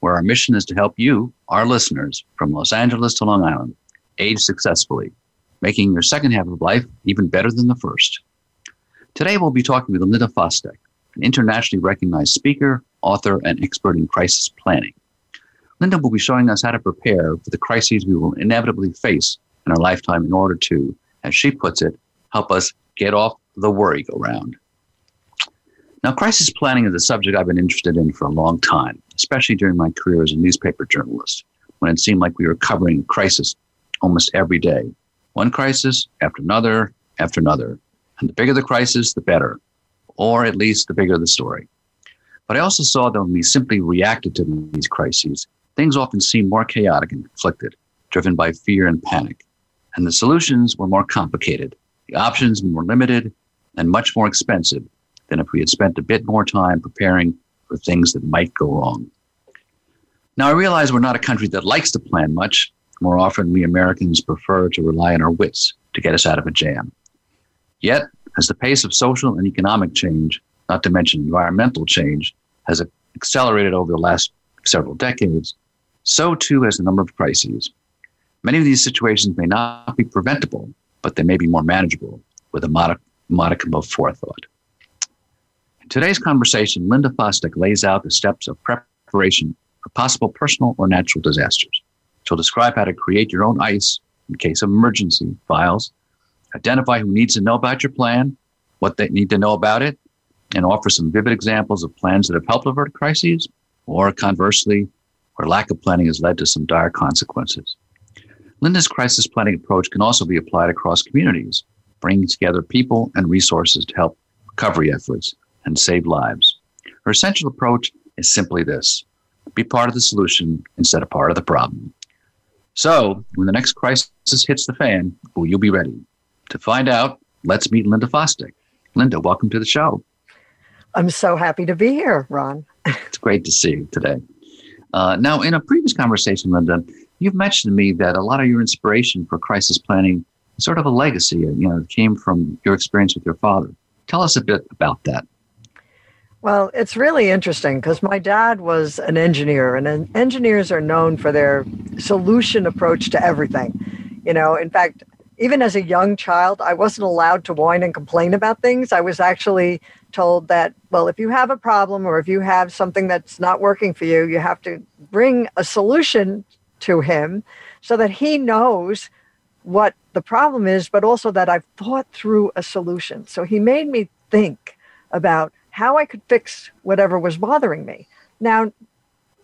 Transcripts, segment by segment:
where our mission is to help you, our listeners, from Los Angeles to Long Island, age successfully making your second half of life even better than the first. Today, we'll be talking with Linda Fostek, an internationally recognized speaker, author, and expert in crisis planning. Linda will be showing us how to prepare for the crises we will inevitably face in our lifetime in order to, as she puts it, help us get off the worry-go-round. Now, crisis planning is a subject I've been interested in for a long time, especially during my career as a newspaper journalist, when it seemed like we were covering crisis almost every day one crisis after another after another. And the bigger the crisis, the better, or at least the bigger the story. But I also saw that when we simply reacted to these crises, things often seemed more chaotic and conflicted, driven by fear and panic. And the solutions were more complicated, the options more limited, and much more expensive than if we had spent a bit more time preparing for things that might go wrong. Now, I realize we're not a country that likes to plan much, more often, we Americans prefer to rely on our wits to get us out of a jam. Yet, as the pace of social and economic change, not to mention environmental change, has accelerated over the last several decades, so too has the number of crises. Many of these situations may not be preventable, but they may be more manageable with a modicum of forethought. In today's conversation, Linda Fostek lays out the steps of preparation for possible personal or natural disasters. She'll describe how to create your own ICE in case of emergency files, identify who needs to know about your plan, what they need to know about it, and offer some vivid examples of plans that have helped avert crises, or conversely, where lack of planning has led to some dire consequences. Linda's crisis planning approach can also be applied across communities, bringing together people and resources to help recovery efforts and save lives. Her essential approach is simply this be part of the solution instead of part of the problem. So, when the next crisis hits the fan, will you be ready? To find out, let's meet Linda Fostek. Linda, welcome to the show. I'm so happy to be here, Ron. it's great to see you today. Uh, now, in a previous conversation, Linda, you've mentioned to me that a lot of your inspiration for crisis planning is sort of a legacy, you know, came from your experience with your father. Tell us a bit about that. Well, it's really interesting because my dad was an engineer, and engineers are known for their solution approach to everything. You know, in fact, even as a young child, I wasn't allowed to whine and complain about things. I was actually told that, well, if you have a problem or if you have something that's not working for you, you have to bring a solution to him so that he knows what the problem is, but also that I've thought through a solution. So he made me think about how I could fix whatever was bothering me. Now,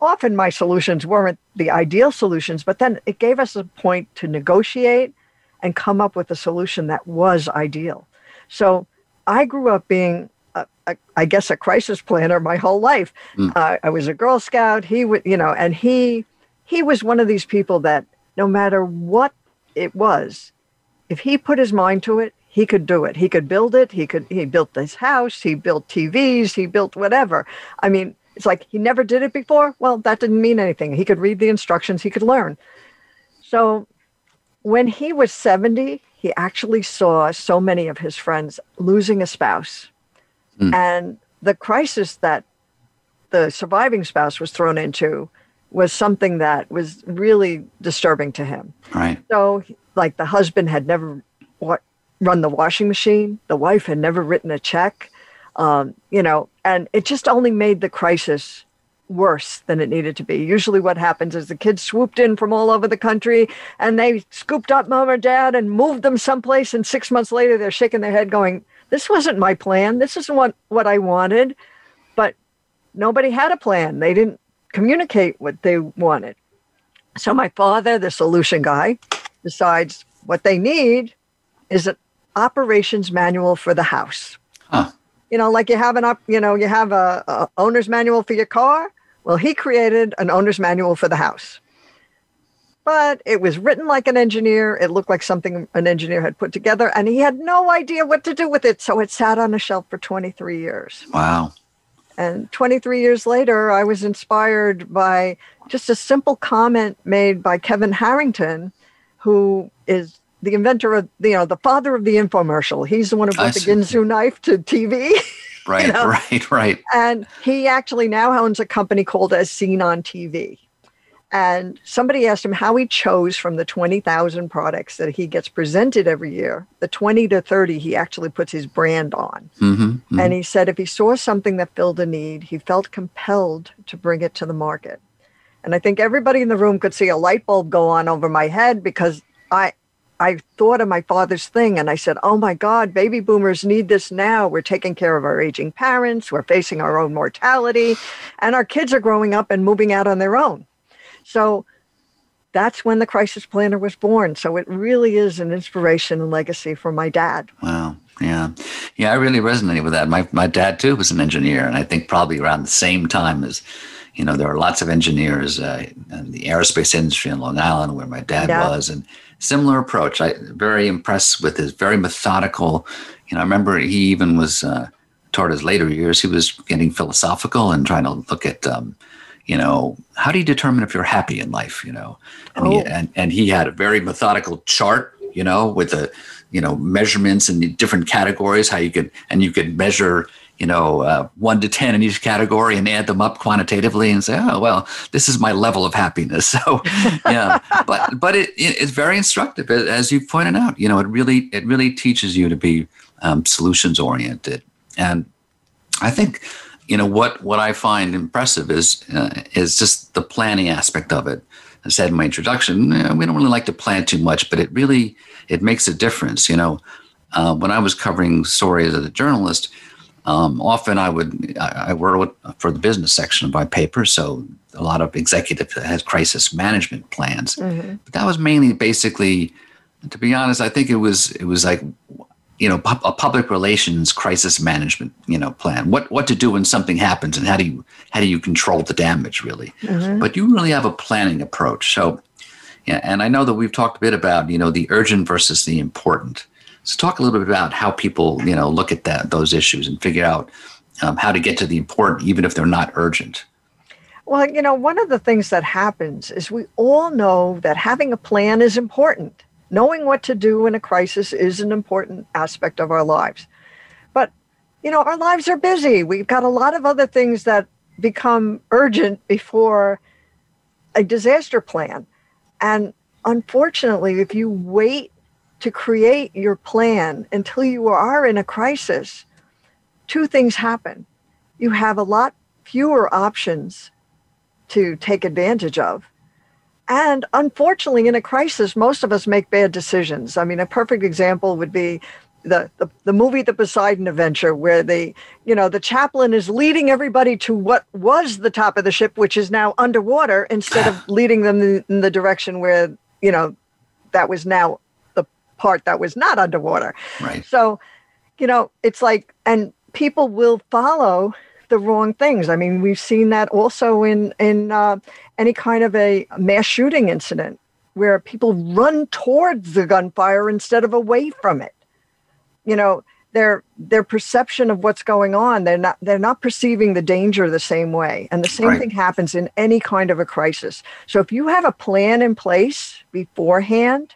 often my solutions weren't the ideal solutions, but then it gave us a point to negotiate and come up with a solution that was ideal. So I grew up being, a, a, I guess, a crisis planner my whole life. Mm. Uh, I was a Girl Scout. He would, you know, and he he was one of these people that no matter what it was, if he put his mind to it, he could do it. He could build it. He could he built this house, he built TVs, he built whatever. I mean, it's like he never did it before. Well, that didn't mean anything. He could read the instructions, he could learn. So when he was 70, he actually saw so many of his friends losing a spouse. Mm. And the crisis that the surviving spouse was thrown into was something that was really disturbing to him. Right. So, like the husband had never what run the washing machine. The wife had never written a check, um, you know, and it just only made the crisis worse than it needed to be. Usually, what happens is the kids swooped in from all over the country and they scooped up mom or dad and moved them someplace. And six months later, they're shaking their head, going, This wasn't my plan. This isn't what, what I wanted. But nobody had a plan. They didn't communicate what they wanted. So, my father, the solution guy, decides what they need is operations manual for the house. Huh. You know, like you have an up, you know, you have a, a owner's manual for your car. Well, he created an owner's manual for the house. but it was written like an engineer. It looked like something an engineer had put together, and he had no idea what to do with it. So it sat on a shelf for 23 years. Wow. And 23 years later, I was inspired by just a simple comment made by Kevin Harrington, who is the inventor of, you know, the father of the infomercial. He's the one who brought the Ginsu knife to TV. Right, you know? right, right. And he actually now owns a company called As Seen on TV. And somebody asked him how he chose from the 20,000 products that he gets presented every year, the 20 to 30 he actually puts his brand on. Mm-hmm, mm-hmm. And he said if he saw something that filled a need, he felt compelled to bring it to the market. And I think everybody in the room could see a light bulb go on over my head because I, I thought of my father's thing and I said, oh my God, baby boomers need this now. We're taking care of our aging parents, we're facing our own mortality, and our kids are growing up and moving out on their own. So that's when the crisis planner was born. So it really is an inspiration and legacy for my dad. Wow. Yeah. Yeah, I really resonated with that. My my dad too was an engineer, and I think probably around the same time as you know, there are lots of engineers uh, in the aerospace industry in Long Island where my dad yeah. was, and similar approach. I very impressed with his very methodical. You know, I remember he even was uh, toward his later years. He was getting philosophical and trying to look at um, you know, how do you determine if you're happy in life? You know, and, oh. he, and, and he had a very methodical chart, you know, with the, you know, measurements and different categories, how you could, and you could measure, you know, uh, one to 10 in each category and add them up quantitatively and say, oh, well, this is my level of happiness. So, yeah, but, but it, it, it's very instructive, as you pointed out, you know, it really, it really teaches you to be um, solutions oriented. And I think, you know what what I find impressive is uh, is just the planning aspect of it. I said in my introduction, eh, we don't really like to plan too much, but it really it makes a difference. You know, uh, when I was covering stories as a journalist, um, often I would I, I work for the business section of my paper, so a lot of executive has crisis management plans. Mm-hmm. But that was mainly basically, to be honest, I think it was it was like you know a public relations crisis management you know plan what what to do when something happens and how do you how do you control the damage really mm-hmm. but you really have a planning approach so yeah and i know that we've talked a bit about you know the urgent versus the important so talk a little bit about how people you know look at that those issues and figure out um, how to get to the important even if they're not urgent well you know one of the things that happens is we all know that having a plan is important knowing what to do in a crisis is an important aspect of our lives. But, you know, our lives are busy. We've got a lot of other things that become urgent before a disaster plan. And unfortunately, if you wait to create your plan until you are in a crisis, two things happen. You have a lot fewer options to take advantage of. And unfortunately, in a crisis, most of us make bad decisions. I mean, a perfect example would be the, the, the movie The Poseidon Adventure, where the you know the chaplain is leading everybody to what was the top of the ship, which is now underwater, instead of leading them in, in the direction where you know that was now part that was not underwater. Right. So, you know, it's like, and people will follow the wrong things. I mean, we've seen that also in in uh, any kind of a mass shooting incident where people run towards the gunfire instead of away from it. You know, their their perception of what's going on, they're not they're not perceiving the danger the same way. And the same right. thing happens in any kind of a crisis. So if you have a plan in place beforehand,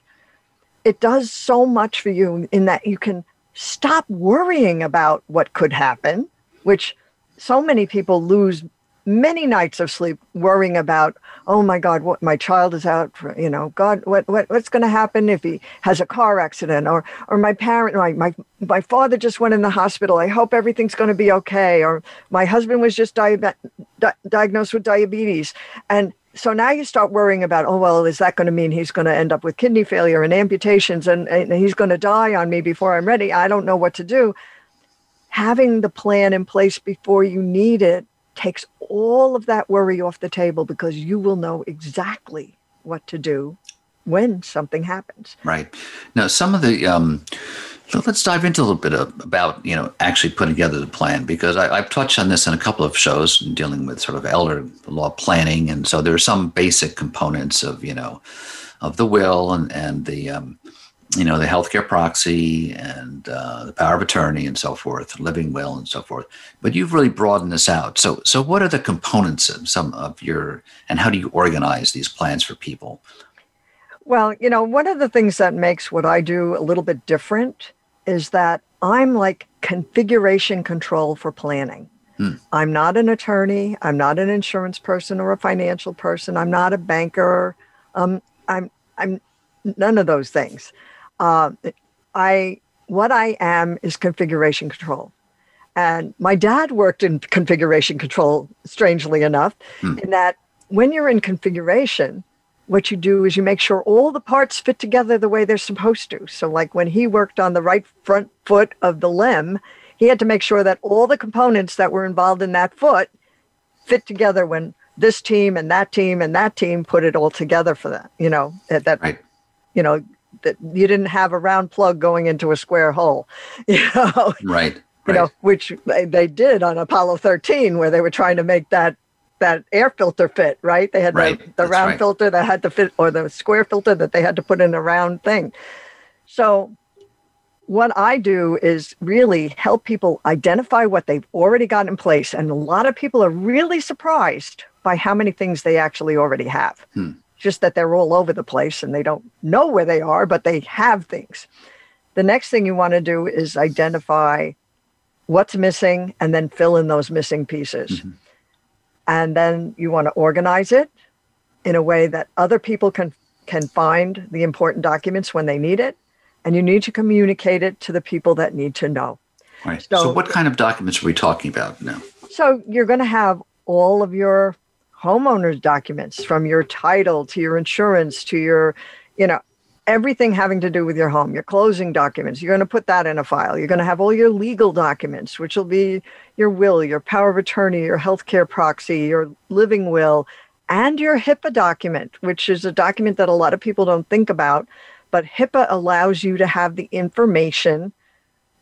it does so much for you in that you can stop worrying about what could happen, which so many people lose many nights of sleep worrying about oh my god what my child is out for you know god what, what what's going to happen if he has a car accident or or my parent my, my my father just went in the hospital. I hope everything's going to be okay. Or my husband was just di- di- diagnosed with diabetes. And so now you start worrying about oh well is that going to mean he's going to end up with kidney failure and amputations and, and he's going to die on me before i'm ready? I don't know what to do. Having the plan in place before you need it takes all of that worry off the table because you will know exactly what to do when something happens. Right. Now, some of the um, let's dive into a little bit of, about you know actually putting together the plan because I, have touched on this in a couple of shows dealing with sort of elder law planning, and so there are some basic components of you know of the will and and the um, you know the healthcare proxy and uh, the power of attorney and so forth, living will and so forth. But you've really broadened this out. So so what are the components of some of your and how do you organize these plans for people? Well, you know, one of the things that makes what I do a little bit different is that I'm like configuration control for planning. Hmm. I'm not an attorney. I'm not an insurance person or a financial person. I'm not a banker. Um, I'm I'm none of those things. Uh, I what I am is configuration control. And my dad worked in configuration control, strangely enough, hmm. in that when you're in configuration, what you do is you make sure all the parts fit together the way they're supposed to. So, like when he worked on the right front foot of the LEM, he had to make sure that all the components that were involved in that foot fit together when this team and that team and that team put it all together for that. You know, that, that right. you know, that you didn't have a round plug going into a square hole. You know, right. You right. know, which they, they did on Apollo 13, where they were trying to make that that air filter fit, right? They had right. the, the round right. filter that had to fit, or the square filter that they had to put in a round thing. So, what I do is really help people identify what they've already got in place. And a lot of people are really surprised by how many things they actually already have. Hmm. Just that they're all over the place and they don't know where they are, but they have things. The next thing you want to do is identify what's missing and then fill in those missing pieces. Mm-hmm and then you want to organize it in a way that other people can can find the important documents when they need it and you need to communicate it to the people that need to know. Right. So, so what kind of documents are we talking about now? So you're going to have all of your homeowners documents from your title to your insurance to your you know everything having to do with your home, your closing documents. You're going to put that in a file. You're going to have all your legal documents, which will be your will, your power of attorney, your healthcare proxy, your living will, and your HIPAA document, which is a document that a lot of people don't think about. But HIPAA allows you to have the information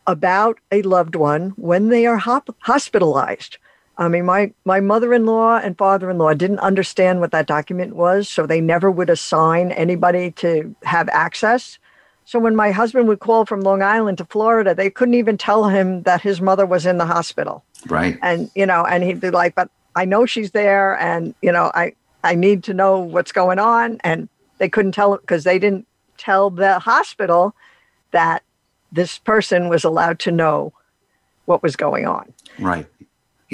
about a loved one when they are hop- hospitalized. I mean, my, my mother in law and father in law didn't understand what that document was, so they never would assign anybody to have access. So when my husband would call from Long Island to Florida, they couldn't even tell him that his mother was in the hospital. Right. And, you know, and he'd be like, but I know she's there and, you know, I, I need to know what's going on. And they couldn't tell him because they didn't tell the hospital that this person was allowed to know what was going on. Right.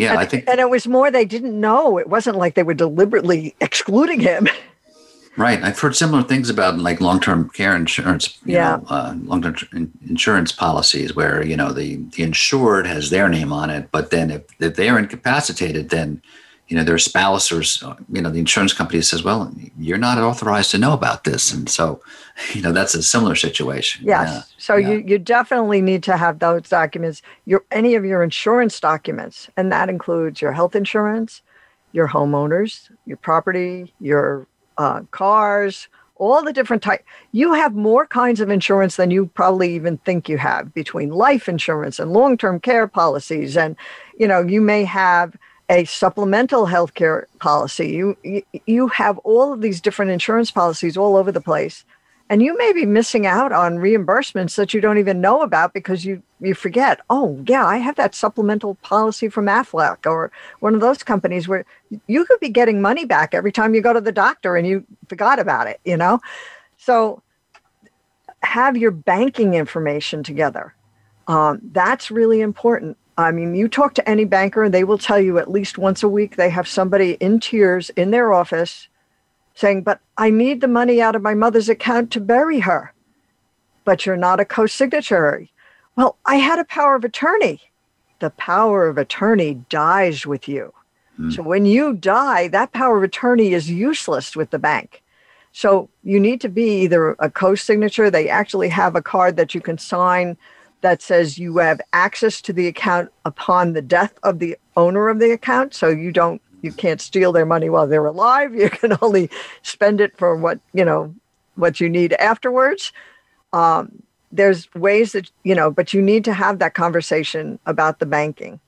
Yeah, and, I think. And it was more they didn't know. It wasn't like they were deliberately excluding him. Right. I've heard similar things about like long-term care insurance, yeah. Know, uh, long-term insurance policies where, you know, the, the insured has their name on it, but then if, if they're incapacitated, then you know, their spouse or, you know, the insurance company says, well, you're not authorized to know about this. And so, you know, that's a similar situation. Yes. Yeah. So yeah. you, you definitely need to have those documents, your, any of your insurance documents. And that includes your health insurance, your homeowners, your property, your uh, cars, all the different type. You have more kinds of insurance than you probably even think you have between life insurance and long-term care policies. And, you know, you may have – a supplemental health care policy. You, you, have all of these different insurance policies all over the place. And you may be missing out on reimbursements that you don't even know about because you, you forget, oh, yeah, I have that supplemental policy from Aflac or one of those companies where you could be getting money back every time you go to the doctor and you forgot about it, you know? So have your banking information together. Um, that's really important. I mean, you talk to any banker, and they will tell you at least once a week they have somebody in tears in their office saying, But I need the money out of my mother's account to bury her. But you're not a co signatory. Well, I had a power of attorney. The power of attorney dies with you. Mm. So when you die, that power of attorney is useless with the bank. So you need to be either a co signature, they actually have a card that you can sign that says you have access to the account upon the death of the owner of the account. So you don't, you can't steal their money while they're alive. You can only spend it for what, you know, what you need afterwards. Um, there's ways that you know, but you need to have that conversation about the banking.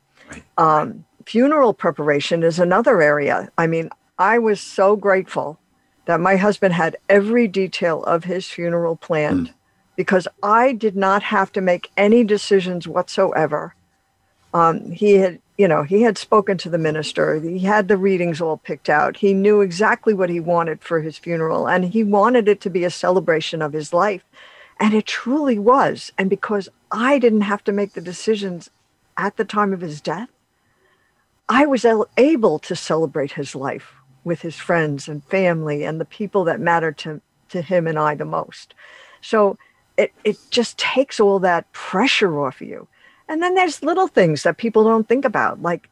Um, funeral preparation is another area. I mean, I was so grateful that my husband had every detail of his funeral planned mm. Because I did not have to make any decisions whatsoever. Um, he had, you know, he had spoken to the minister. He had the readings all picked out. He knew exactly what he wanted for his funeral, and he wanted it to be a celebration of his life. And it truly was. And because I didn't have to make the decisions at the time of his death, I was able to celebrate his life with his friends and family and the people that mattered to, to him and I the most. So it, it just takes all that pressure off you. And then there's little things that people don't think about. Like,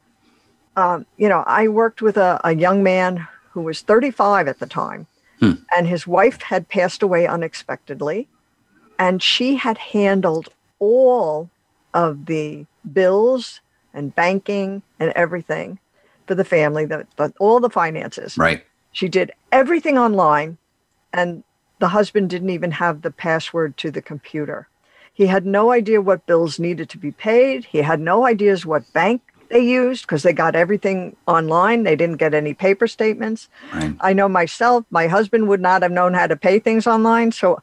um, you know, I worked with a, a young man who was 35 at the time, hmm. and his wife had passed away unexpectedly. And she had handled all of the bills and banking and everything for the family, the, the, all the finances. Right. She did everything online, and the husband didn't even have the password to the computer. He had no idea what bills needed to be paid. He had no ideas what bank they used because they got everything online. They didn't get any paper statements. Right. I know myself, my husband would not have known how to pay things online. So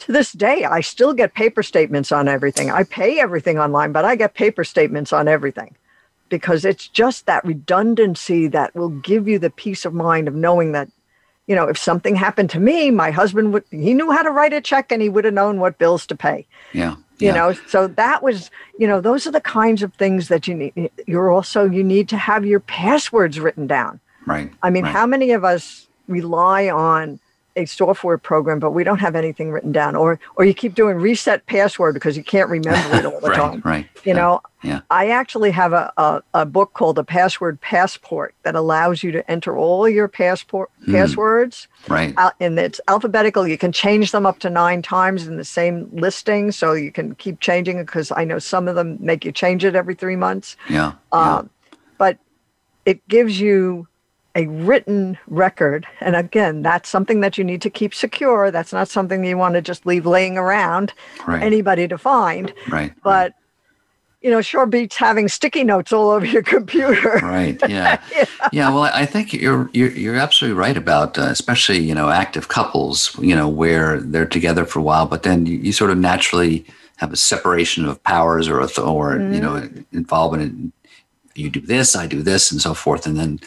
to this day, I still get paper statements on everything. I pay everything online, but I get paper statements on everything because it's just that redundancy that will give you the peace of mind of knowing that you know if something happened to me my husband would he knew how to write a check and he would have known what bills to pay yeah you yeah. know so that was you know those are the kinds of things that you need you're also you need to have your passwords written down right i mean right. how many of us rely on a software program, but we don't have anything written down, or or you keep doing reset password because you can't remember it all the right, time. Right. You yeah. know, yeah. I actually have a, a, a, book called a password passport that allows you to enter all your passport mm. passwords. Right. Uh, and it's alphabetical. You can change them up to nine times in the same listing, so you can keep changing it because I know some of them make you change it every three months. Yeah. Uh, yeah. But it gives you a written record. And again, that's something that you need to keep secure. That's not something you want to just leave laying around right. anybody to find. Right. But right. you know, sure beats having sticky notes all over your computer. Right. Yeah. yeah. yeah. Well, I think you're you're, you're absolutely right about, uh, especially you know, active couples. You know, where they're together for a while, but then you, you sort of naturally have a separation of powers or or mm-hmm. you know, involvement in you do this, I do this, and so forth, and then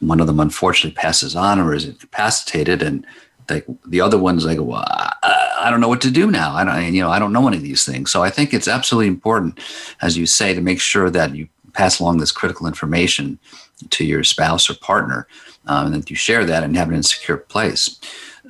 one of them unfortunately passes on or is incapacitated and they, the other one's like, well, I, I, don't know what to do now. I don't, you know, I don't know any of these things. So I think it's absolutely important, as you say, to make sure that you pass along this critical information to your spouse or partner, um, and that you share that and have it in a secure place.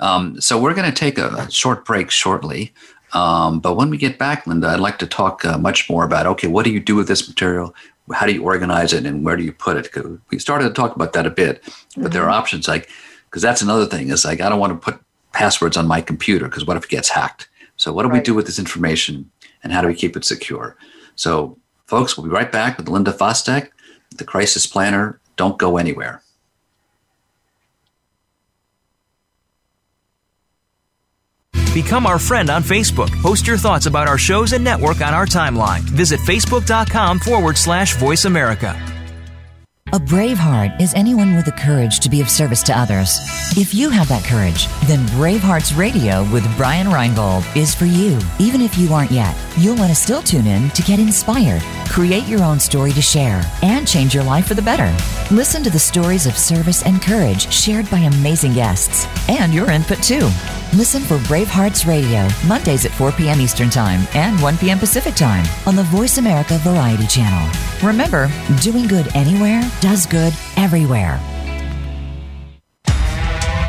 Um, so we're going to take a short break shortly. Um, but when we get back, Linda, I'd like to talk uh, much more about okay, what do you do with this material? How do you organize it and where do you put it? We started to talk about that a bit, but mm-hmm. there are mm-hmm. options like, because that's another thing is like, I don't want to put passwords on my computer because what if it gets hacked? So what do right. we do with this information and how do we keep it secure? So folks, we'll be right back with Linda Fostek, the crisis planner. Don't go anywhere. Become our friend on Facebook. Post your thoughts about our shows and network on our timeline. Visit facebook.com forward slash voice America. A brave heart is anyone with the courage to be of service to others. If you have that courage, then Bravehearts Radio with Brian Reinbold is for you. Even if you aren't yet, you'll want to still tune in to get inspired, create your own story to share, and change your life for the better. Listen to the stories of service and courage shared by amazing guests, and your input too. Listen for Bravehearts Radio, Mondays at 4 p.m. Eastern Time and 1 p.m. Pacific Time on the Voice America Variety Channel. Remember, doing good anywhere does good everywhere.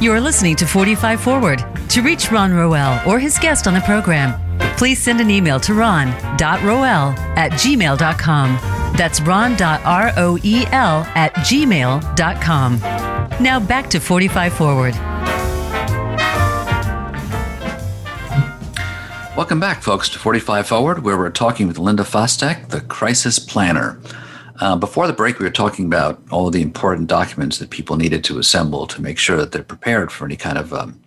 You are listening to 45 Forward. To reach Ron Roel or his guest on the program, please send an email to ron.roel at gmail.com. That's ron.roel at gmail.com. Now back to 45 Forward. Welcome back, folks, to 45 Forward, where we're talking with Linda Fostek, the crisis planner. Uh, before the break, we were talking about all of the important documents that people needed to assemble to make sure that they're prepared for any kind of um,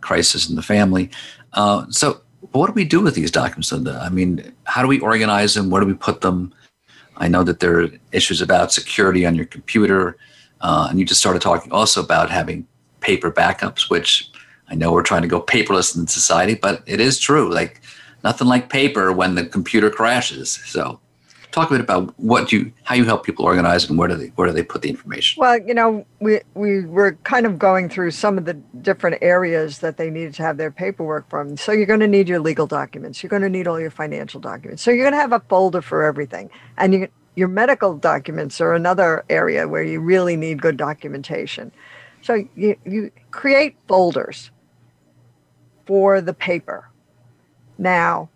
crisis in the family. Uh, so, what do we do with these documents? I mean, how do we organize them? Where do we put them? I know that there are issues about security on your computer, uh, and you just started talking also about having paper backups, which I know we're trying to go paperless in society, but it is true. Like nothing like paper when the computer crashes. So talk a bit about what you how you help people organize and where do they where do they put the information? Well you know we we were kind of going through some of the different areas that they needed to have their paperwork from. So you're going to need your legal documents. You're going to need all your financial documents. So you're going to have a folder for everything. And you, your medical documents are another area where you really need good documentation. So you, you create folders for the paper. Now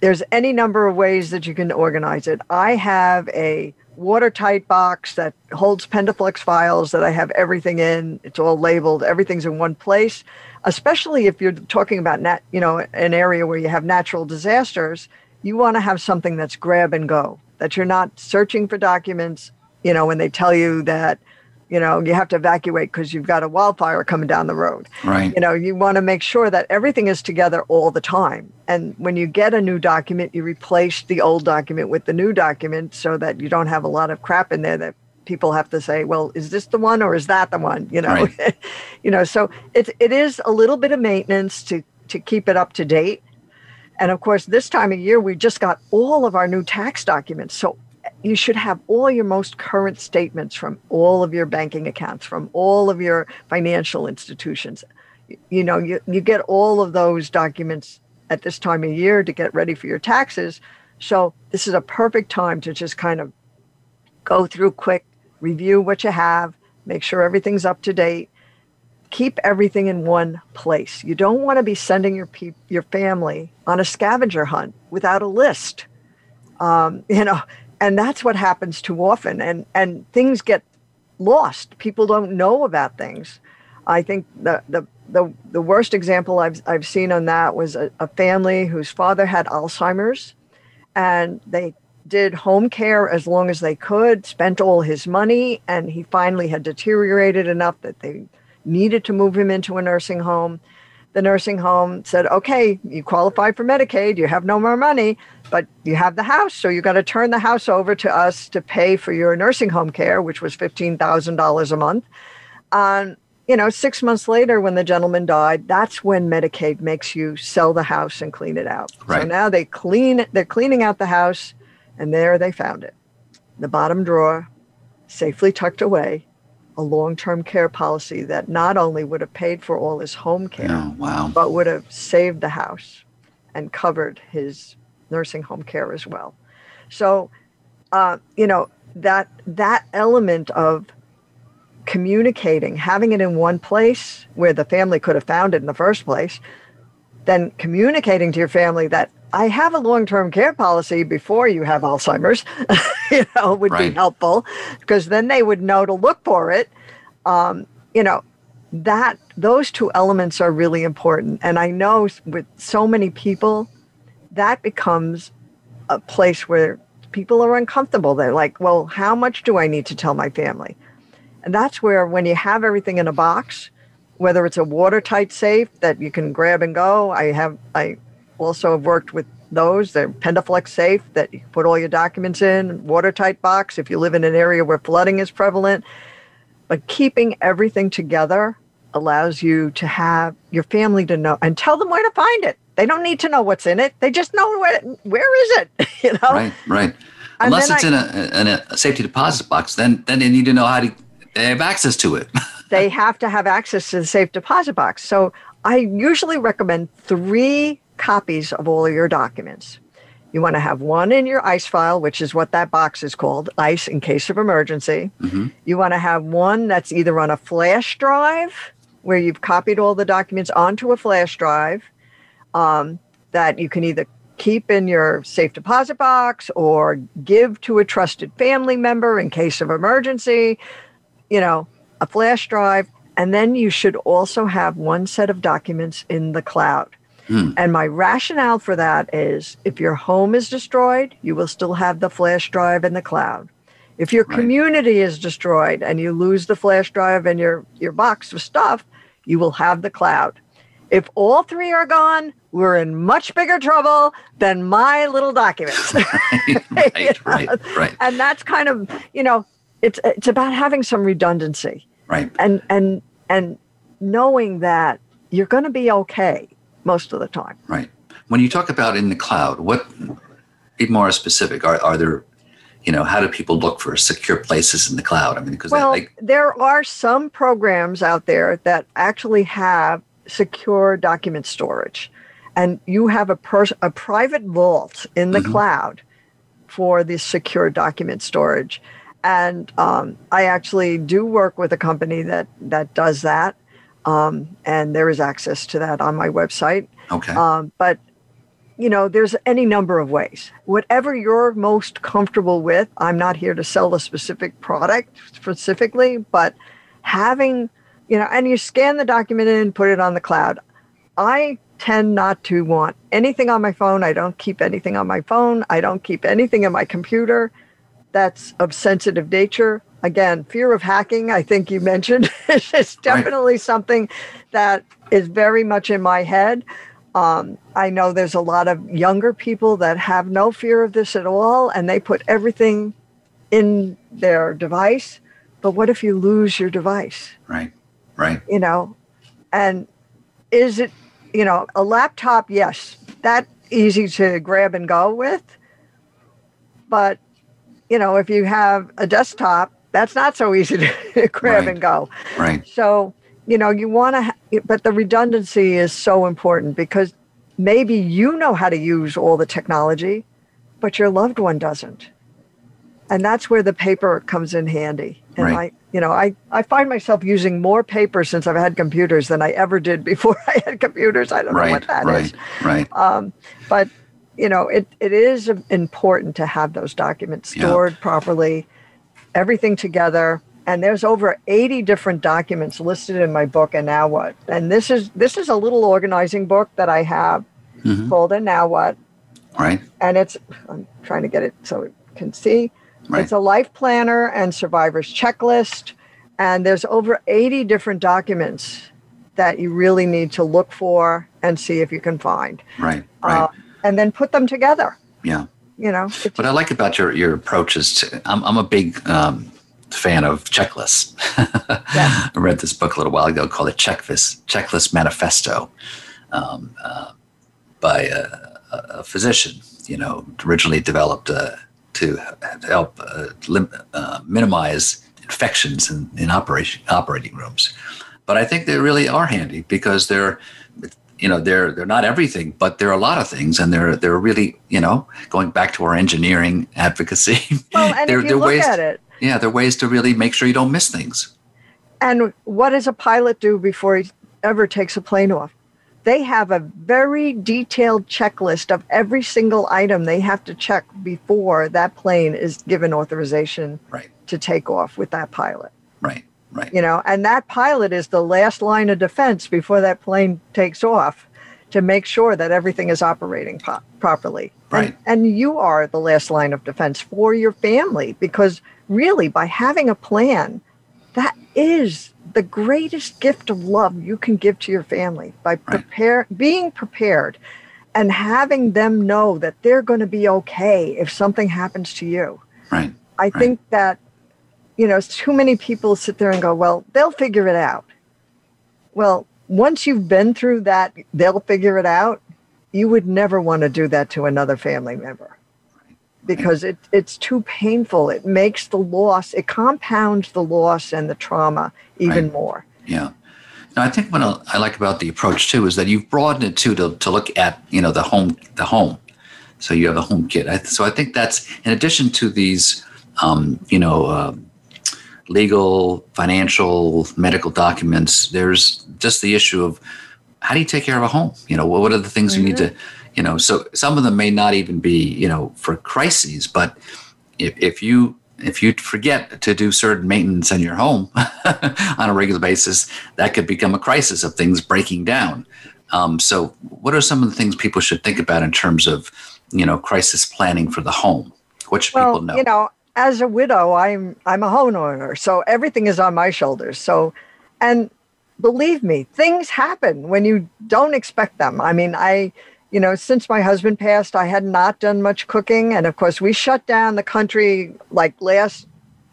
there's any number of ways that you can organize it. I have a watertight box that holds Pendaflex files that I have everything in. It's all labeled. Everything's in one place. Especially if you're talking about nat, you know, an area where you have natural disasters, you want to have something that's grab and go. That you're not searching for documents. You know, when they tell you that you know you have to evacuate because you've got a wildfire coming down the road. Right. You know you want to make sure that everything is together all the time. And when you get a new document you replace the old document with the new document so that you don't have a lot of crap in there that people have to say well is this the one or is that the one? You know? Right. you know so it, it is a little bit of maintenance to to keep it up to date. And of course this time of year we just got all of our new tax documents. So you should have all your most current statements from all of your banking accounts, from all of your financial institutions. You know, you, you get all of those documents at this time of year to get ready for your taxes. So this is a perfect time to just kind of go through quick, review what you have, make sure everything's up to date, keep everything in one place. You don't want to be sending your pe- your family on a scavenger hunt without a list. Um, you know, and that's what happens too often. And and things get lost. People don't know about things. I think the the the, the worst example I've, I've seen on that was a, a family whose father had alzheimer's and they did home care as long as they could spent all his money and he finally had deteriorated enough that they needed to move him into a nursing home the nursing home said, okay, you qualify for Medicaid, you have no more money, but you have the house. So you got to turn the house over to us to pay for your nursing home care, which was $15,000 a month. Um, you know, six months later, when the gentleman died, that's when Medicaid makes you sell the house and clean it out. Right. So now they clean, they're cleaning out the house, and there they found it, the bottom drawer, safely tucked away a long term care policy that not only would have paid for all his home care, oh, wow. but would have saved the house and covered his nursing home care as well. So, uh, you know, that that element of communicating, having it in one place where the family could have found it in the first place, then communicating to your family that I have a long-term care policy before you have Alzheimer's, you know, would right. be helpful because then they would know to look for it. Um, you know, that those two elements are really important. And I know with so many people, that becomes a place where people are uncomfortable. They're like, well, how much do I need to tell my family? And that's where when you have everything in a box, whether it's a watertight safe that you can grab and go, I have I also have worked with those. They're Pendaflex safe that you put all your documents in, watertight box if you live in an area where flooding is prevalent. But keeping everything together allows you to have your family to know and tell them where to find it. They don't need to know what's in it. They just know where where is it, you know? Right, right. Unless it's I, in, a, in a safety deposit box, then then they need to know how to they have access to it. they have to have access to the safe deposit box. So I usually recommend three copies of all of your documents. You want to have one in your ICE file, which is what that box is called, ICE in case of emergency. Mm-hmm. You want to have one that's either on a flash drive where you've copied all the documents onto a flash drive um, that you can either keep in your safe deposit box or give to a trusted family member in case of emergency, you know, a flash drive. And then you should also have one set of documents in the cloud. Hmm. And my rationale for that is if your home is destroyed, you will still have the flash drive in the cloud. If your Right. community is destroyed and you lose the flash drive and your, your box of stuff, you will have the cloud. If all three are gone, we're in much bigger trouble than my little documents. right, right, right, and that's kind of, you know, it's it's about having some redundancy right. and and and knowing that you're going to be okay most of the time. Right. When you talk about in the cloud, what be more specific? Are are there, you know, how do people look for secure places in the cloud? I mean, because Well, like there are some programs out there that actually have secure document storage, and you have a pers- a private vault in the Mhm. cloud for the secure document storage. And um, I actually do work with a company that that does that, um, and there is access to that on my website. okay, Um, but you know, there's any number of ways. Whatever you're most comfortable with. I'm not here to sell a specific product specifically, but having, you know, and you scan the document in, put it on the cloud. I tend not to want anything on my phone. I don't keep anything on my phone. I don't keep anything in my computer that's of sensitive nature. Again, fear of hacking, I think you mentioned, is definitely something that is very much in my head. Um, I know there's a lot of younger people that have no fear of this at all, and they put everything in their device. But what if you lose your device? right, right, You know, and is it, you know, a laptop? Yes, that easy to grab and go with. But you know, if you have a desktop, that's not so easy to grab Right. and go. right, So, you know, you want to, but the redundancy is so important because maybe you know how to use all the technology, but your loved one doesn't. And that's where the paper comes in handy. And Right. I, you know, I, I find myself using more paper since I've had computers than I ever did before I had computers. I don't know what that is. right, right. Um, but you know, it, it is important to have those documents Yeah. stored properly, everything together. And there's over 80 different documents listed in my book. And now what? And this is this is a little organizing book that I have Mhm. called "And Now What," right, and it's I'm trying to get it so you can see. right, It's a life planner and survivor's checklist. And there's over 80 different documents that you really need to look for and see if you can find. right, right. Uh, and then put them together. yeah. You know, What I like about your your approach is to, I'm I'm a big um, fan of checklists. Yeah. I read this book a little while ago called the Checklist Checklist Manifesto um, uh, by a, a a physician. You know, originally developed uh, to help uh, lim- uh, minimize infections in, in operation operating rooms. But I think they really are handy because they're you know they're they're not everything but they're a lot of things and they're they're really you know going back to our engineering advocacy well, and they're, if you they're look ways at it, yeah they're ways to really make sure you don't miss things and what does a pilot do before he ever takes a plane off? They have a very detailed checklist of every single item they have to check before that plane is given authorization right to take off with that pilot. right right You know, and that pilot is the last line of defense before that plane takes off to make sure that everything is operating po- properly. Right. And, and you are the last line of defense for your family because really by having a plan, that is the greatest gift of love you can give to your family by prepare being prepared and having them know that they're going to be okay if something happens to you. right I think that, you know, too many people sit there and go, well, they'll figure it out. Well, once you've been through that, they'll figure it out. You would never want to do that to another family member because it, it's too painful. It makes the loss, it compounds the loss and the trauma even Right. more. Yeah. Now, I think what I like about the approach too is that you've broadened it too to, to look at you know the home the home. So you have a home kit. I, so I think that's in addition to these um, you know uh, legal, financial, medical documents. There's just the issue of how do you take care of a home? You know, what are the things mm-hmm. you need to, you know, so some of them may not even be, you know, for crises, but if, if you if you forget to do certain maintenance in your home on a regular basis, that could become a crisis of things breaking down. Um, so, what are some of the things people should think about in terms of, you know, crisis planning for the home? What should well, people know? You know, as a widow, I'm I'm a homeowner, so everything is on my shoulders. So, and believe me, things happen when you don't expect them. I mean, I you know, since my husband passed, I had not done much cooking. And of course, we shut down the country like last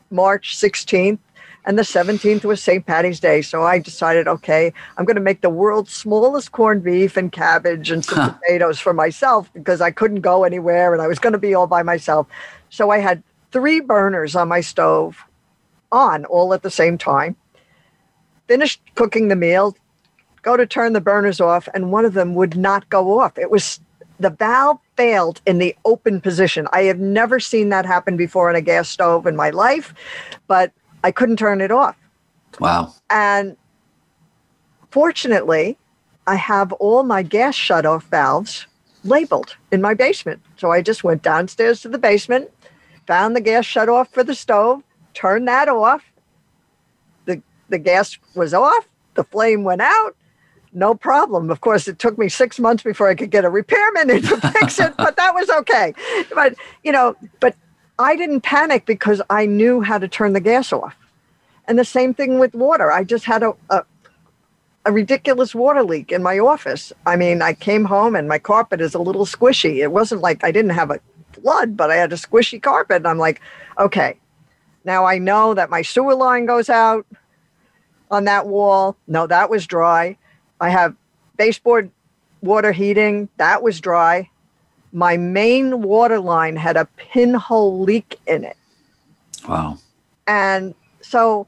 March 16th, and the 17th was St. Patty's Day. So I decided, okay, I'm going to make the world's smallest corned beef and cabbage and some huh. potatoes for myself because I couldn't go anywhere and I was going to be all by myself. So I had three burners on my stove on all at the same time. Finished cooking the meal, go to turn the burners off, and one of them would not go off. It was the valve failed in the open position. I have never seen that happen before on a gas stove in my life, but I couldn't turn it off. Wow. And fortunately, I have all my gas shutoff valves labeled in my basement. So I just went downstairs to the basement, found the gas shut off for the stove, turned that off. The, the gas was off, the flame went out, no problem. Of course, it took me six months before I could get a repairman in to fix it, but that was okay. But, you know, but I didn't panic because I knew how to turn the gas off. And the same thing with water. I just had a, a, a ridiculous water leak in my office. I mean, I came home and my carpet is a little squishy. It wasn't like I didn't have a flood, but I had a squishy carpet. And I'm like, okay, now I know that my sewer line goes out on that wall. No, that was dry. I have baseboard water heating, that was dry. My main water line had a pinhole leak in it. Wow. And so,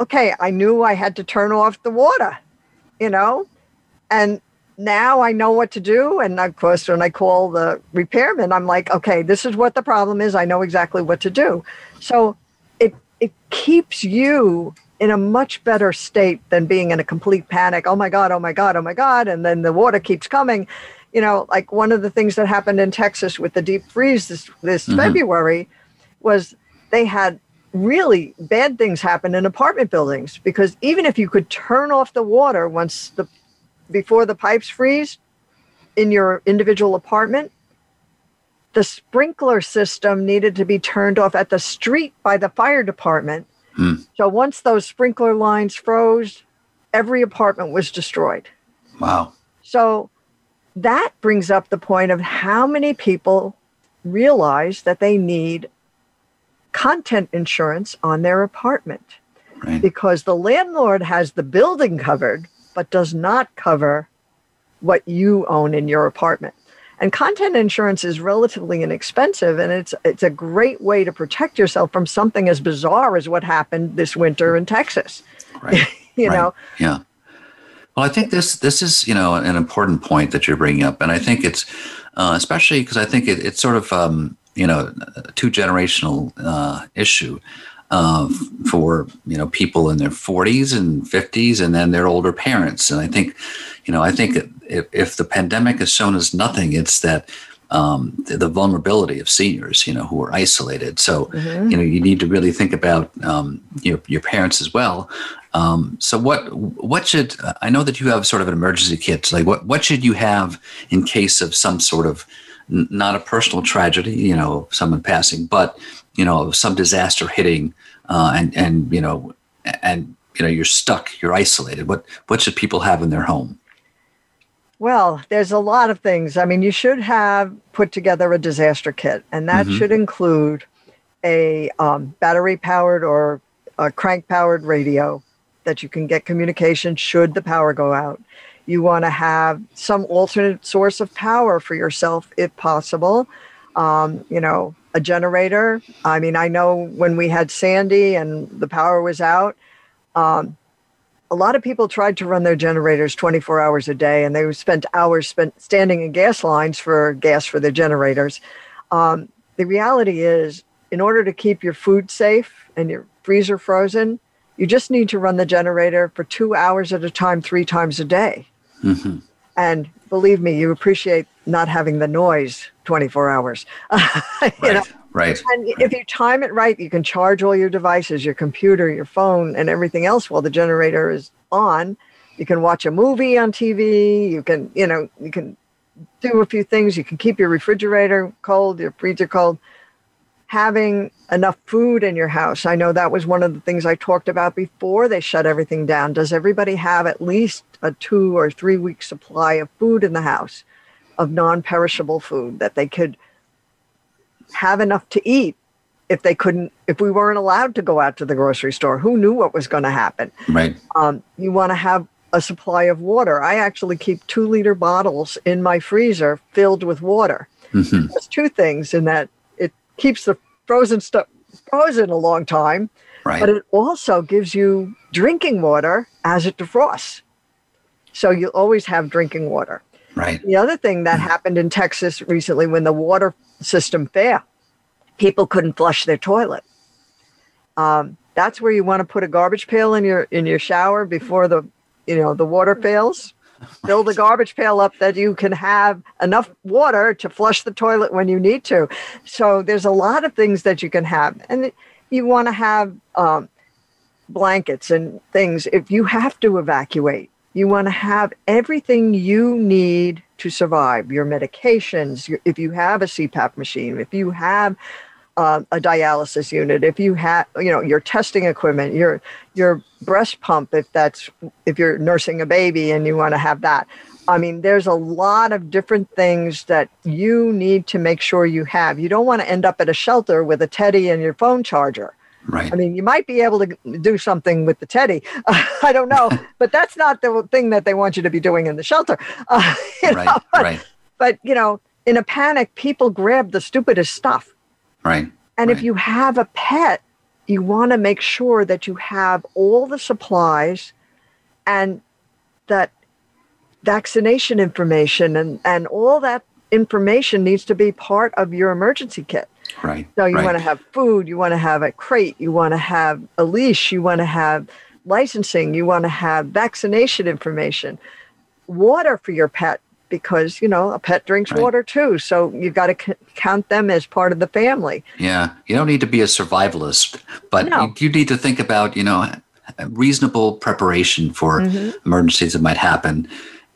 okay, I knew I had to turn off the water, you know? And now I know what to do. And of course, when I call the repairman, I'm like, okay, this is what the problem is. I know exactly what to do. So it it keeps you in a much better state than being in a complete panic. Oh my God, oh my God, oh my God. And then the water keeps coming. You know, like one of the things that happened in Texas with the deep freeze this, this mm-hmm. February was they had really bad things happen in apartment buildings because even if you could turn off the water once the before the pipes freeze in your individual apartment, the sprinkler system needed to be turned off at the street by the fire department Hmm. So once those sprinkler lines froze, every apartment was destroyed. Wow. So that brings up the point of how many people realize that they need content insurance on their apartment. Right. Because the landlord has the building covered, but does not cover what you own in your apartment. And content insurance is relatively inexpensive, and it's it's a great way to protect yourself from something as bizarre as what happened this winter in Texas. Right. you right. know. Yeah. Well, I think this this is you know an important point that you're bringing up, and I think it's uh, especially because I think it, it's sort of um, you know a two generational uh, issue uh, for you know people in their 40s and 50s, and then their older parents. And I think you know I think if, if the pandemic has shown us nothing, it's that um, the, the, vulnerability of seniors, you know, who are isolated. So, mm-hmm. you know, you need to really think about um, your, your parents as well. Um, so, what what should I know that you have sort of an emergency kit? Like, what what should you have in case of some sort of not a personal tragedy, you know, someone passing, but you know, some disaster hitting, uh, and and you know, and you know, you're stuck, you're isolated. What what should people have in their home? Well, there's a lot of things. I mean, you should have put together a disaster kit, and that mm-hmm. should include a um, battery powered or a crank powered radio that you can get communication should the power go out. You want to have some alternate source of power for yourself if possible. Um, you know, a generator. I mean, I know when we had Sandy and the power was out, um, a lot of people tried to run their generators 24 hours a day and they spent hours spent standing in gas lines for gas for their generators um, the reality is in order to keep your food safe and your freezer frozen, you just need to run the generator for two hours at a time, three times a day. Mm-hmm. And believe me, you appreciate not having the noise 24 hours. right, know? right. And if you time it right, you can charge all your devices, your computer, your phone, and everything else while the generator is on. You can watch a movie on TV. You can, you know, you can do a few things. You can keep your refrigerator cold, your freezer cold. Having enough food in your house. I know that was one of the things I talked about before they shut everything down. Does everybody have at least a two or three week supply of food in the house, of non perishable food that they could have enough to eat if they couldn't, if we weren't allowed to go out to the grocery store? Who knew what was going to happen? Right. Um, you want to have a supply of water. I actually keep two liter bottles in my freezer filled with water. Mm-hmm. There's two things in that keeps the frozen stuff frozen a long time, Right. but it also gives you drinking water as it defrosts. So you'll always have drinking water. right. The other thing that happened in Texas recently when the water system failed, people couldn't flush their toilet. Um, that's where you want to put a garbage pail in your in your shower before the you know the water fails. Fill the garbage pail up that you can have enough water to flush the toilet when you need to. So there's a lot of things that you can have, and you want to have um, blankets and things. If you have to evacuate, you want to have everything you need to survive your medications, your, if you have a CPAP machine, if you have uh, a dialysis unit, if you have, you know, your testing equipment, your your breast pump, if that's if you're nursing a baby and you want to have that. I mean, there's a lot of different things that you need to make sure you have. You don't want to end up at a shelter with a teddy and your phone charger. Right. I mean, you might be able to do something with the teddy. I don't know, but that's not the thing that they want you to be doing in the shelter. Uh, right. know? But, Right. but, you know, in a panic, people grab the stupidest stuff. Right. And if you have a pet, you want to make sure that you have all the supplies and that vaccination information and, and all that information needs to be part of your emergency kit. Right. So you right. want to have food, you want to have a crate, you want to have a leash, you want to have licensing, you want to have vaccination information, water for your pet because you know a pet drinks Right. water too. So you've got to c- count them as part of the family. Yeah, you don't need to be a survivalist, but No. you, you need to think about, you know, reasonable preparation for Mm-hmm. emergencies that might happen,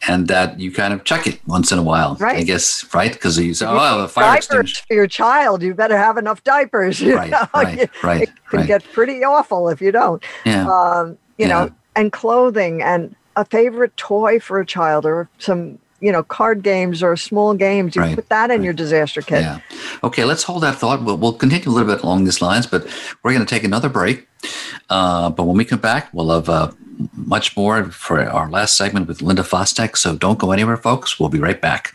and that you kind of check it once in a while. I guess, right? Because you say, "Oh, well, the fire diapers extinguisher." for your child. You better have enough diapers. you Right, know? right, right, It can right. get pretty awful if you don't. Yeah, um, you Yeah. know, and clothing and a favorite toy for a child or some, you know, card games or small games. You Right, put that in your disaster kit. yeah. Okay, let's hold that thought. We'll, we'll continue a little bit along these lines, but we're going to take another break. Uh, but when we come back, we'll have uh, much more for our last segment with Linda Fostek. So don't go anywhere, folks. We'll be right back.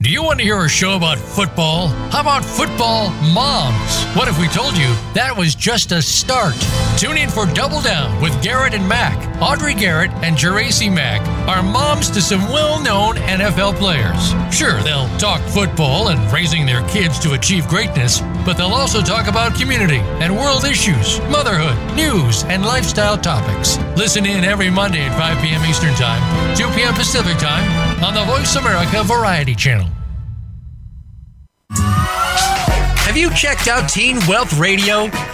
Do you want to hear a show about football? How about football moms? What if we told you that was just a start? Tune in for Double Down with Garrett and Mac. Audrey Garrett and Geraci Mac are moms to some well known NFL players. Sure, they'll talk football and raising their kids to achieve greatness, but they'll also talk about community and world issues, motherhood, news, and lifestyle topics. Listen in every Monday at 5 p.m. Eastern Time, 2 p.m. Pacific Time on the Voice America Variety Channel. Have you checked out Teen Wealth Radio?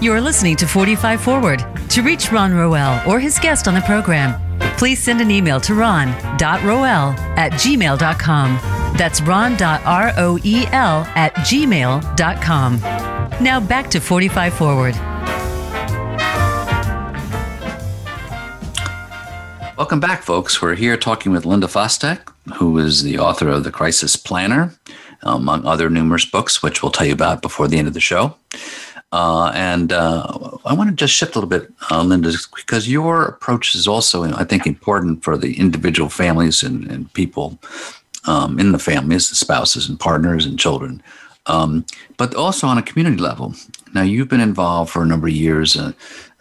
You're listening to 45 Forward. To reach Ron Roel or his guest on the program, please send an email to ron.roel at gmail.com. That's ron.roel at gmail.com. Now back to 45 Forward. Welcome back, folks. We're here talking with Linda Fostek, who is the author of The Crisis Planner, among other numerous books, which we'll tell you about before the end of the show. Uh, and uh, I want to just shift a little bit, uh, Linda, because your approach is also, I think, important for the individual families and, and people um, in the families, the spouses and partners and children, um, but also on a community level. Now, you've been involved for a number of years uh,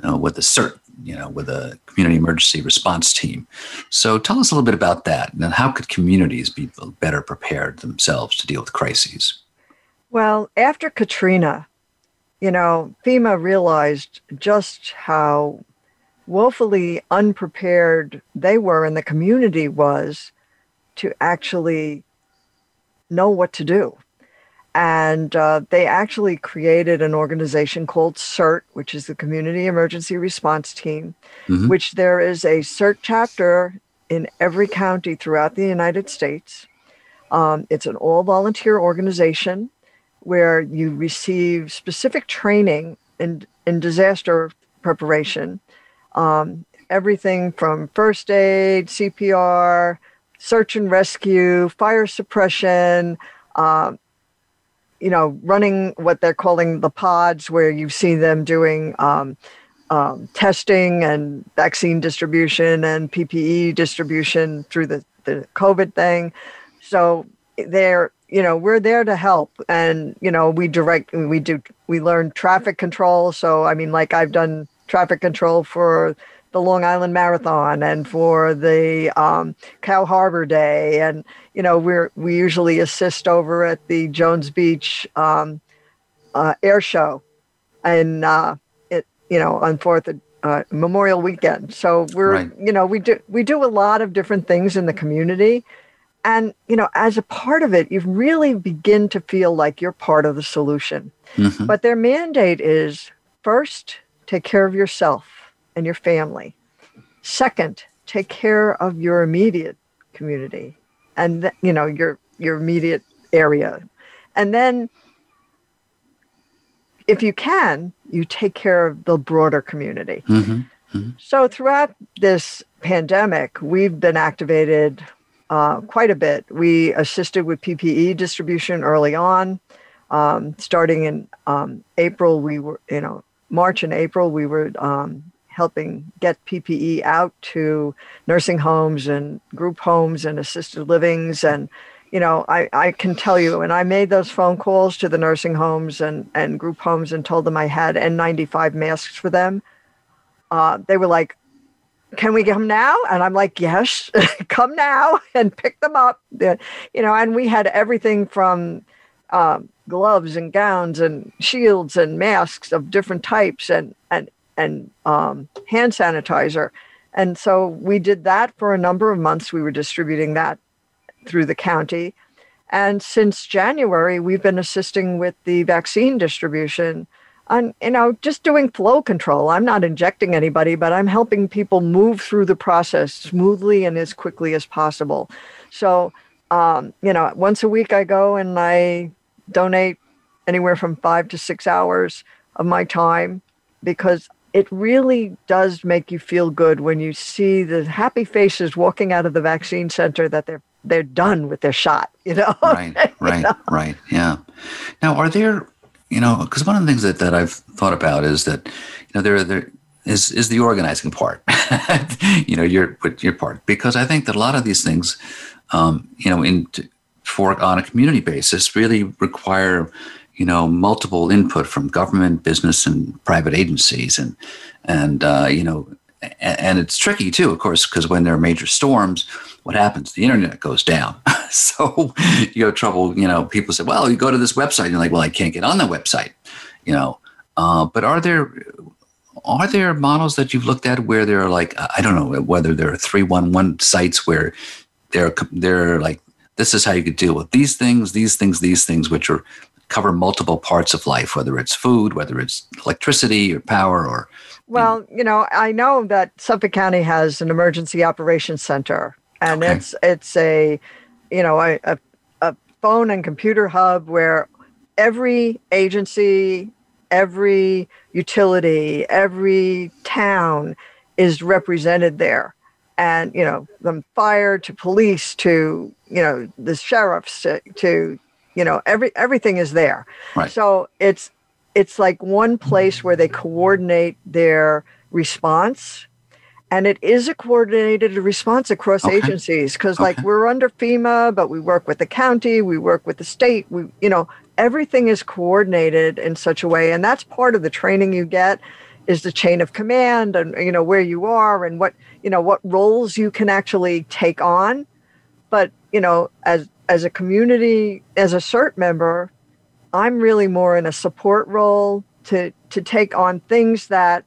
uh, with the CERT, you know, with a community emergency response team. So, tell us a little bit about that, and how could communities be better prepared themselves to deal with crises? Well, after Katrina, you know, FEMA realized just how woefully unprepared they were and the community was to actually know what to do. And uh, they actually created an organization called CERT, which is the Community Emergency Response Team, mm-hmm. which there is a CERT chapter in every county throughout the United States. Um, it's an all volunteer organization where you receive specific training in, in disaster preparation. Um, everything from first aid, CPR, search and rescue, fire suppression, uh, you know, running what they're calling the pods, where you see them doing um, um, testing and vaccine distribution and PPE distribution through the, the COVID thing. So they're you know we're there to help. And you know we direct we do we learn traffic control. So i mean like i've done traffic control for the long island marathon and for the um, cow harbor day. And you know we're we usually assist over at the jones beach um, uh, air show. And uh, it you know on fourth uh, memorial weekend. So we're right. you know we do we do a lot of different things in the community and, you know, as a part of it, you really begin to feel like you're part of the solution. Mm-hmm. But their mandate is first, take care of yourself and your family. Second, take care of your immediate community and, you know, your, your immediate area. And then, if you can, you take care of the broader community. Mm-hmm. Mm-hmm. So, throughout this pandemic, we've been activated uh, quite a bit. We assisted with PPE distribution early on. Um, starting in um, April, we were, you know, March and April, we were um, helping get PPE out to nursing homes and group homes and assisted livings. And, you know, I, I can tell you, and I made those phone calls to the nursing homes and, and group homes and told them I had N95 masks for them. Uh, they were like, can we come now? And I'm like, yes, come now and pick them up. You know, and we had everything from um, gloves and gowns and shields and masks of different types and and and um, hand sanitizer. And so we did that for a number of months. We were distributing that through the county. And since January, we've been assisting with the vaccine distribution on you know just doing flow control. I'm not injecting anybody but i'm helping people move through the process smoothly and as quickly as possible. So um, you know once a week i go and i donate anywhere from five to six hours of my time because it really does make you feel good when you see the happy faces walking out of the vaccine center that they're they're done with their shot you know? Right right you know? right. Yeah. Now are there you know, because one of the things that, that I've thought about is that, you know, there there is is the organizing part. you know, your your part because I think that a lot of these things, um, you know, in for on a community basis, really require you know multiple input from government, business, and private agencies, and and uh, you know, and, it's tricky too, of course, because when there are major storms, what happens? The internet goes down. so you have trouble, you know, people say, well, you go to this website. And you're like, well, I can't get on the website, you know. Uh, but are there are there models that you've looked at where there are like I don't know whether there are three one one sites where they're they're like this is how you could deal with these things, these things, these things, which are cover multiple parts of life, whether it's food, whether it's electricity or power or Well, you know, I know that Suffolk County has an emergency operations center, and Okay. it's it's a, you know, a, a a phone and computer hub where every agency, every utility, every town is represented there, and you know, from fire to police to you know the sheriffs to, to you know every everything is there. Right. So it's it's like one place where they coordinate their response and it is a coordinated response across Okay. agencies because like we're under fema but we work with the county we work with the state we you know everything is coordinated in such a way and that's part of the training you get is the chain of command and you know where you are and what you know what roles you can actually take on but you know as as a community as a cert member i'm really more in a support role to to take on things that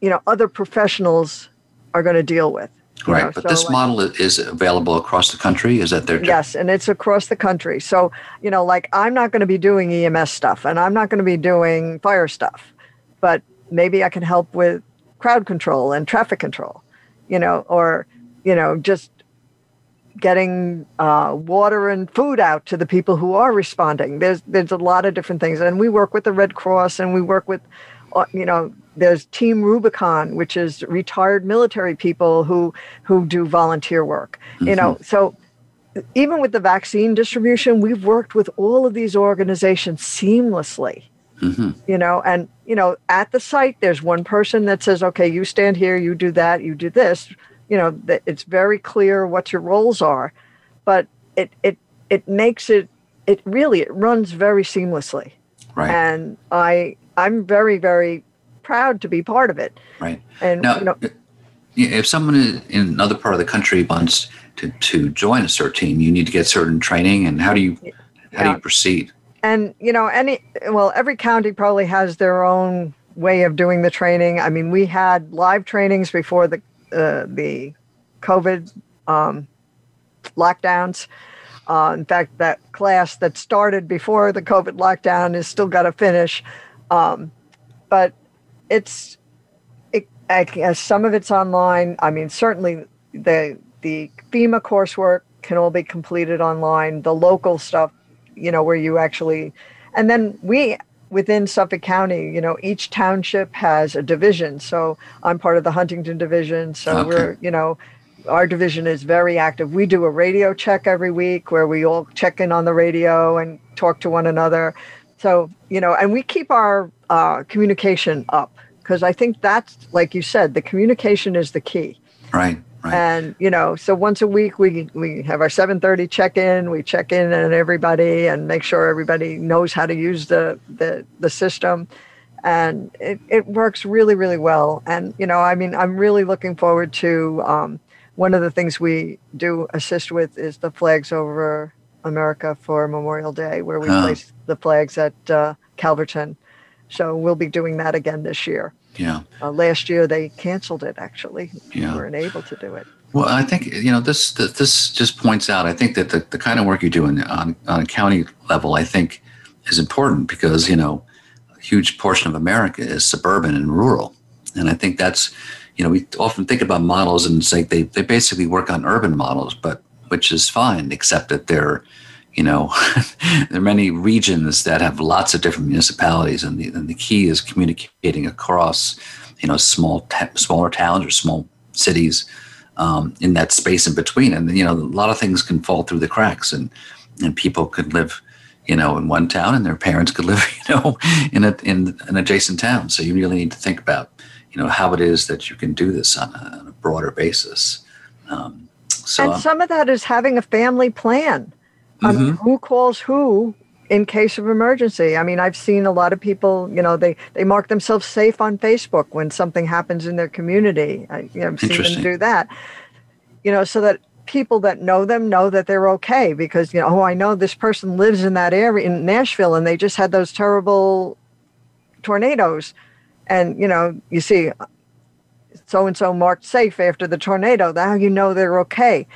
you know other professionals are going to deal with Right. know, but so, this like- model is available across the country. Is that their Yes, and it's across the country. So, you know, like I'm not going to be doing EMS stuff and I'm not going to be doing fire stuff, but maybe I can help with crowd control and traffic control, you know, or, you know, just getting uh, water and food out to the people who are responding. There's there's a lot of different things, and we work with the Red Cross, and we work with, uh, you know, there's Team Rubicon, which is retired military people who who do volunteer work. You know, so even with the vaccine distribution, we've worked with all of these organizations seamlessly. You know, and you know, at the site, there's one person that says, "Okay, you stand here, you do that, you do this." You know, that it's very clear what your roles are, but it it it makes it it really it runs very seamlessly, right? and I I'm very very proud to be part of it. right. And Now, you know, if someone in another part of the country wants to, to join a CERT team, you need to get certain training. And how do you how do you proceed? and you know any well every county probably has their own way of doing the training i mean we had live trainings before the the covid um, lockdowns. Uh, in fact that class that started before the covid lockdown is still got to finish. Um, but it's it, I guess some of it's online i mean certainly the the fema coursework can all be completed online the local stuff you know, where you actually, and then we within Suffolk County, you know, each township has a division. So I'm part of the Huntington division. So Okay. we're, you know, our division is very active. We do a radio check every week where we all check in on the radio and talk to one another. So, you know, and we keep our uh, communication up because I think that's, like you said, the communication is the key Right, right. and you know so once a week we we have our 7:30 check-in. We check in on everybody and make sure everybody knows how to use the the, the system. And it, it works really really well. And you know i mean i'm really looking forward to um, one of the things we do assist with is the flags over america for memorial day where we Ah. place the flags at uh, calverton. So we'll be doing that again this year yeah. uh, last year they canceled it actually Yeah. we weren't able to do it Well, I think you know this. This, this just points out. I think that the, the kind of work you do in, on on a county level, I think, is important because you know, a huge portion of America is suburban and rural, and I think that's, you know, we often think about models and say they they basically work on urban models, but which is fine, except that they're, you know, there are many regions that have lots of different municipalities, and the and the key is communicating across, you know, small ta- smaller towns or small cities um, in that space in between. And you know, a lot of things can fall through the cracks, and and people could live, you know, in one town, and their parents could live, you know, in a in an adjacent town. So you really need to think about, you know, how it is that you can do this on a, on a broader basis. Um, so and um, some of that is having a family plan. I mean, Mm-hmm. who calls who in case of emergency? I mean, I've seen a lot of people, you know, they, they mark themselves safe on Facebook when something happens in their community. I, you know, I've seen them do that, you know, so that people that know them know that they're okay because, you know, oh, I know this person lives in that area in Nashville and they just had those terrible tornadoes. And, you know, you see so and so marked safe after the tornado. Now you know they're okay.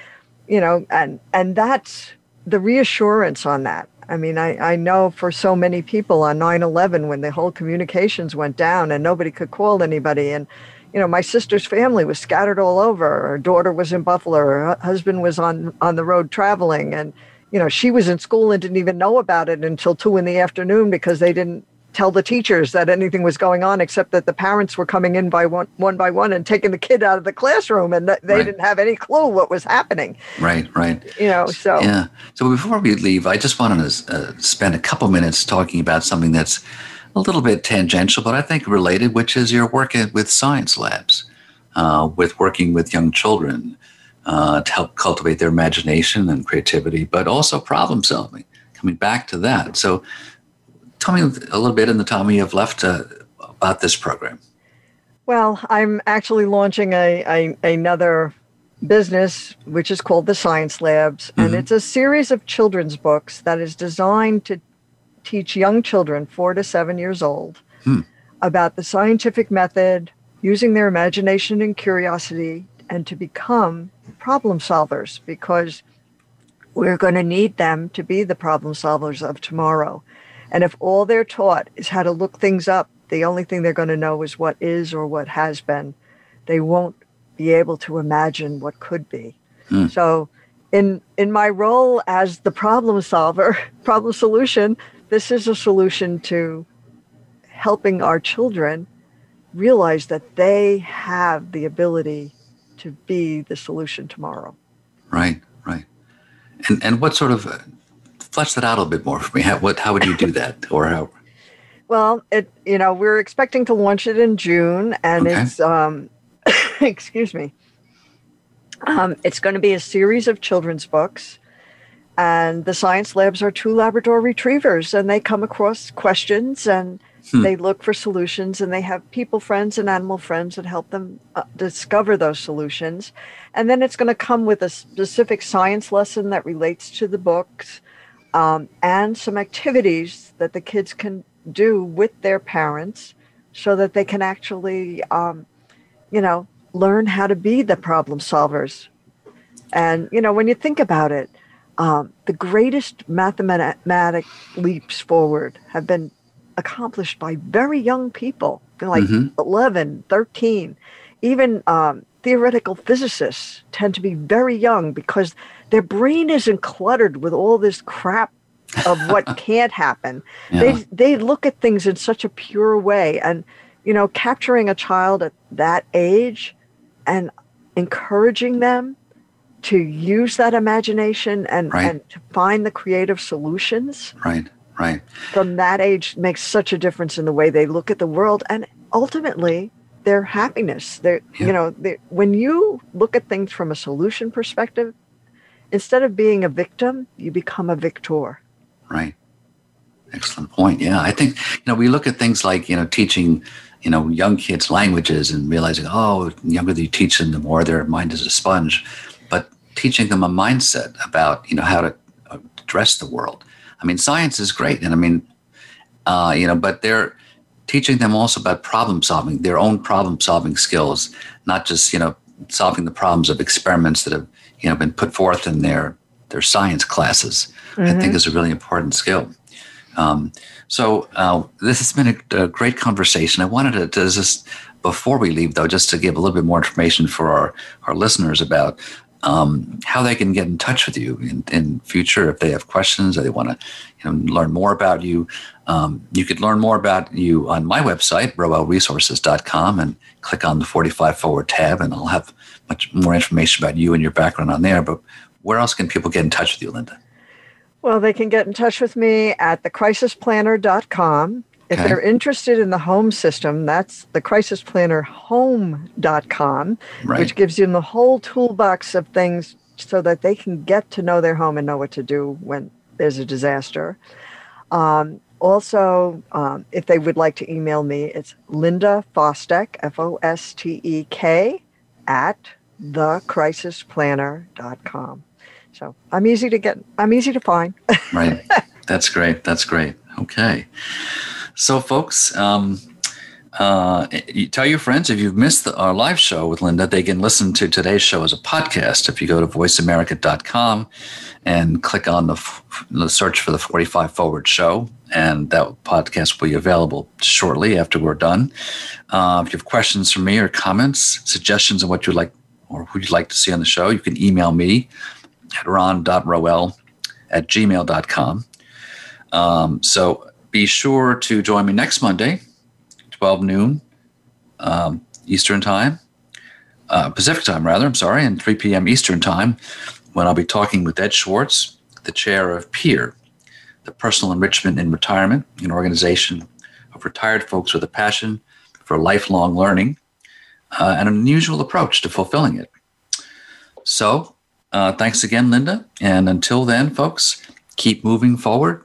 You know, and and that's the reassurance on that. I mean, I, I know for so many people on 9 11 when the whole communications went down and nobody could call anybody. And, you know, my sister's family was scattered all over. Her daughter was in Buffalo, her husband was on, on the road traveling. And, you know, she was in school and didn't even know about it until two in the afternoon because they didn't tell the teachers that anything was going on except that the parents were coming in by one, one by one and taking the kid out of the classroom and they right. didn't have any clue what was happening. Right right. You know so yeah. So before we leave i just wanted to uh, spend a couple minutes talking about something that's a little bit tangential but i think related which is your work with science labs uh, with working with young children uh, to help cultivate their imagination and creativity but also problem solving coming back to that. So tell me a little bit in the time you have left uh, about this program. Well, I'm actually launching a, a another business which is called the Science Labs, and mm-hmm. it's a series of children's books that is designed to teach young children, four to seven years old, hmm. about the scientific method, using their imagination and curiosity, and to become problem solvers because we're going to need them to be the problem solvers of tomorrow. And if all they're taught is how to look things up, the only thing they're going to know is what is or what has been. They won't be able to imagine what could be. Mm. So, in in my role as the problem solver, problem solution, this is a solution to helping our children realize that they have the ability to be the solution tomorrow. Right, right. And and what sort of flesh that out a little bit more for me. How, what, how would you do that, or how? Well, it you know we're expecting to launch it in June, and okay. it's um, excuse me, um, it's going to be a series of children's books, and the science labs are two Labrador retrievers, and they come across questions and hmm. they look for solutions, and they have people friends and animal friends that help them uh, discover those solutions, and then it's going to come with a specific science lesson that relates to the books um, and some activities that the kids can do with their parents so that they can actually, um, you know, learn how to be the problem solvers. And, you know, when you think about it, um, the greatest mathematic leaps forward have been accomplished by very young people, like mm-hmm. 11, 13. Even um, theoretical physicists tend to be very young because their brain isn't cluttered with all this crap of what can't happen. Yeah. They they look at things in such a pure way and you know capturing a child at that age and encouraging them to use that imagination and, right. and to find the creative solutions. Right. Right. From that age makes such a difference in the way they look at the world and ultimately their happiness. Their, yeah. you know, when you look at things from a solution perspective, instead of being a victim, you become a victor. Right. Excellent point. Yeah, I think you know we look at things like you know teaching you know young kids languages and realizing oh the younger you teach them the more their mind is a sponge, but teaching them a mindset about you know how to address the world. I mean, science is great, and I mean, uh, you know, but they're teaching them also about problem solving, their own problem solving skills, not just you know solving the problems of experiments that have you know been put forth in their their science classes. Mm-hmm. I think mm-hmm. is a really important skill. Um, so uh, this has been a, a, great conversation. I wanted to, to, just before we leave though, just to give a little bit more information for our our listeners about um, how they can get in touch with you in, in future if they have questions or they want to you know, learn more about you. Um, you could learn more about you on my website, roelresources.com, and click on the 45 Forward tab, and I'll have much more information about you and your background on there. But where else can people get in touch with you, Linda? Well, they can get in touch with me at thecrisisplanner.com. If okay. they're interested in the home system, that's the crisisplannerhome.com, right. which gives them the whole toolbox of things so that they can get to know their home and know what to do when there's a disaster. Um, also, um, if they would like to email me, it's Linda Fostek, F O S T E K, at thecrisisplanner.com. So I'm easy to get, I'm easy to find. right. That's great. That's great. Okay. So, folks, um, Uh, tell your friends if you've missed the, our live show with Linda, they can listen to today's show as a podcast. If you go to voiceamerica.com and click on the, the search for the 45 Forward show, and that podcast will be available shortly after we're done. Uh, if you have questions for me or comments, suggestions on what you'd like or who you'd like to see on the show, you can email me at ron.roel at gmail.com. Um, so be sure to join me next Monday, 12 noon um, Eastern Time, uh, Pacific Time, rather, I'm sorry, and 3 p.m. Eastern Time, when I'll be talking with Ed Schwartz, the chair of PEER, the Personal Enrichment in Retirement, an organization of retired folks with a passion for lifelong learning uh, and an unusual approach to fulfilling it. So, uh, thanks again, Linda. And until then, folks, keep moving forward,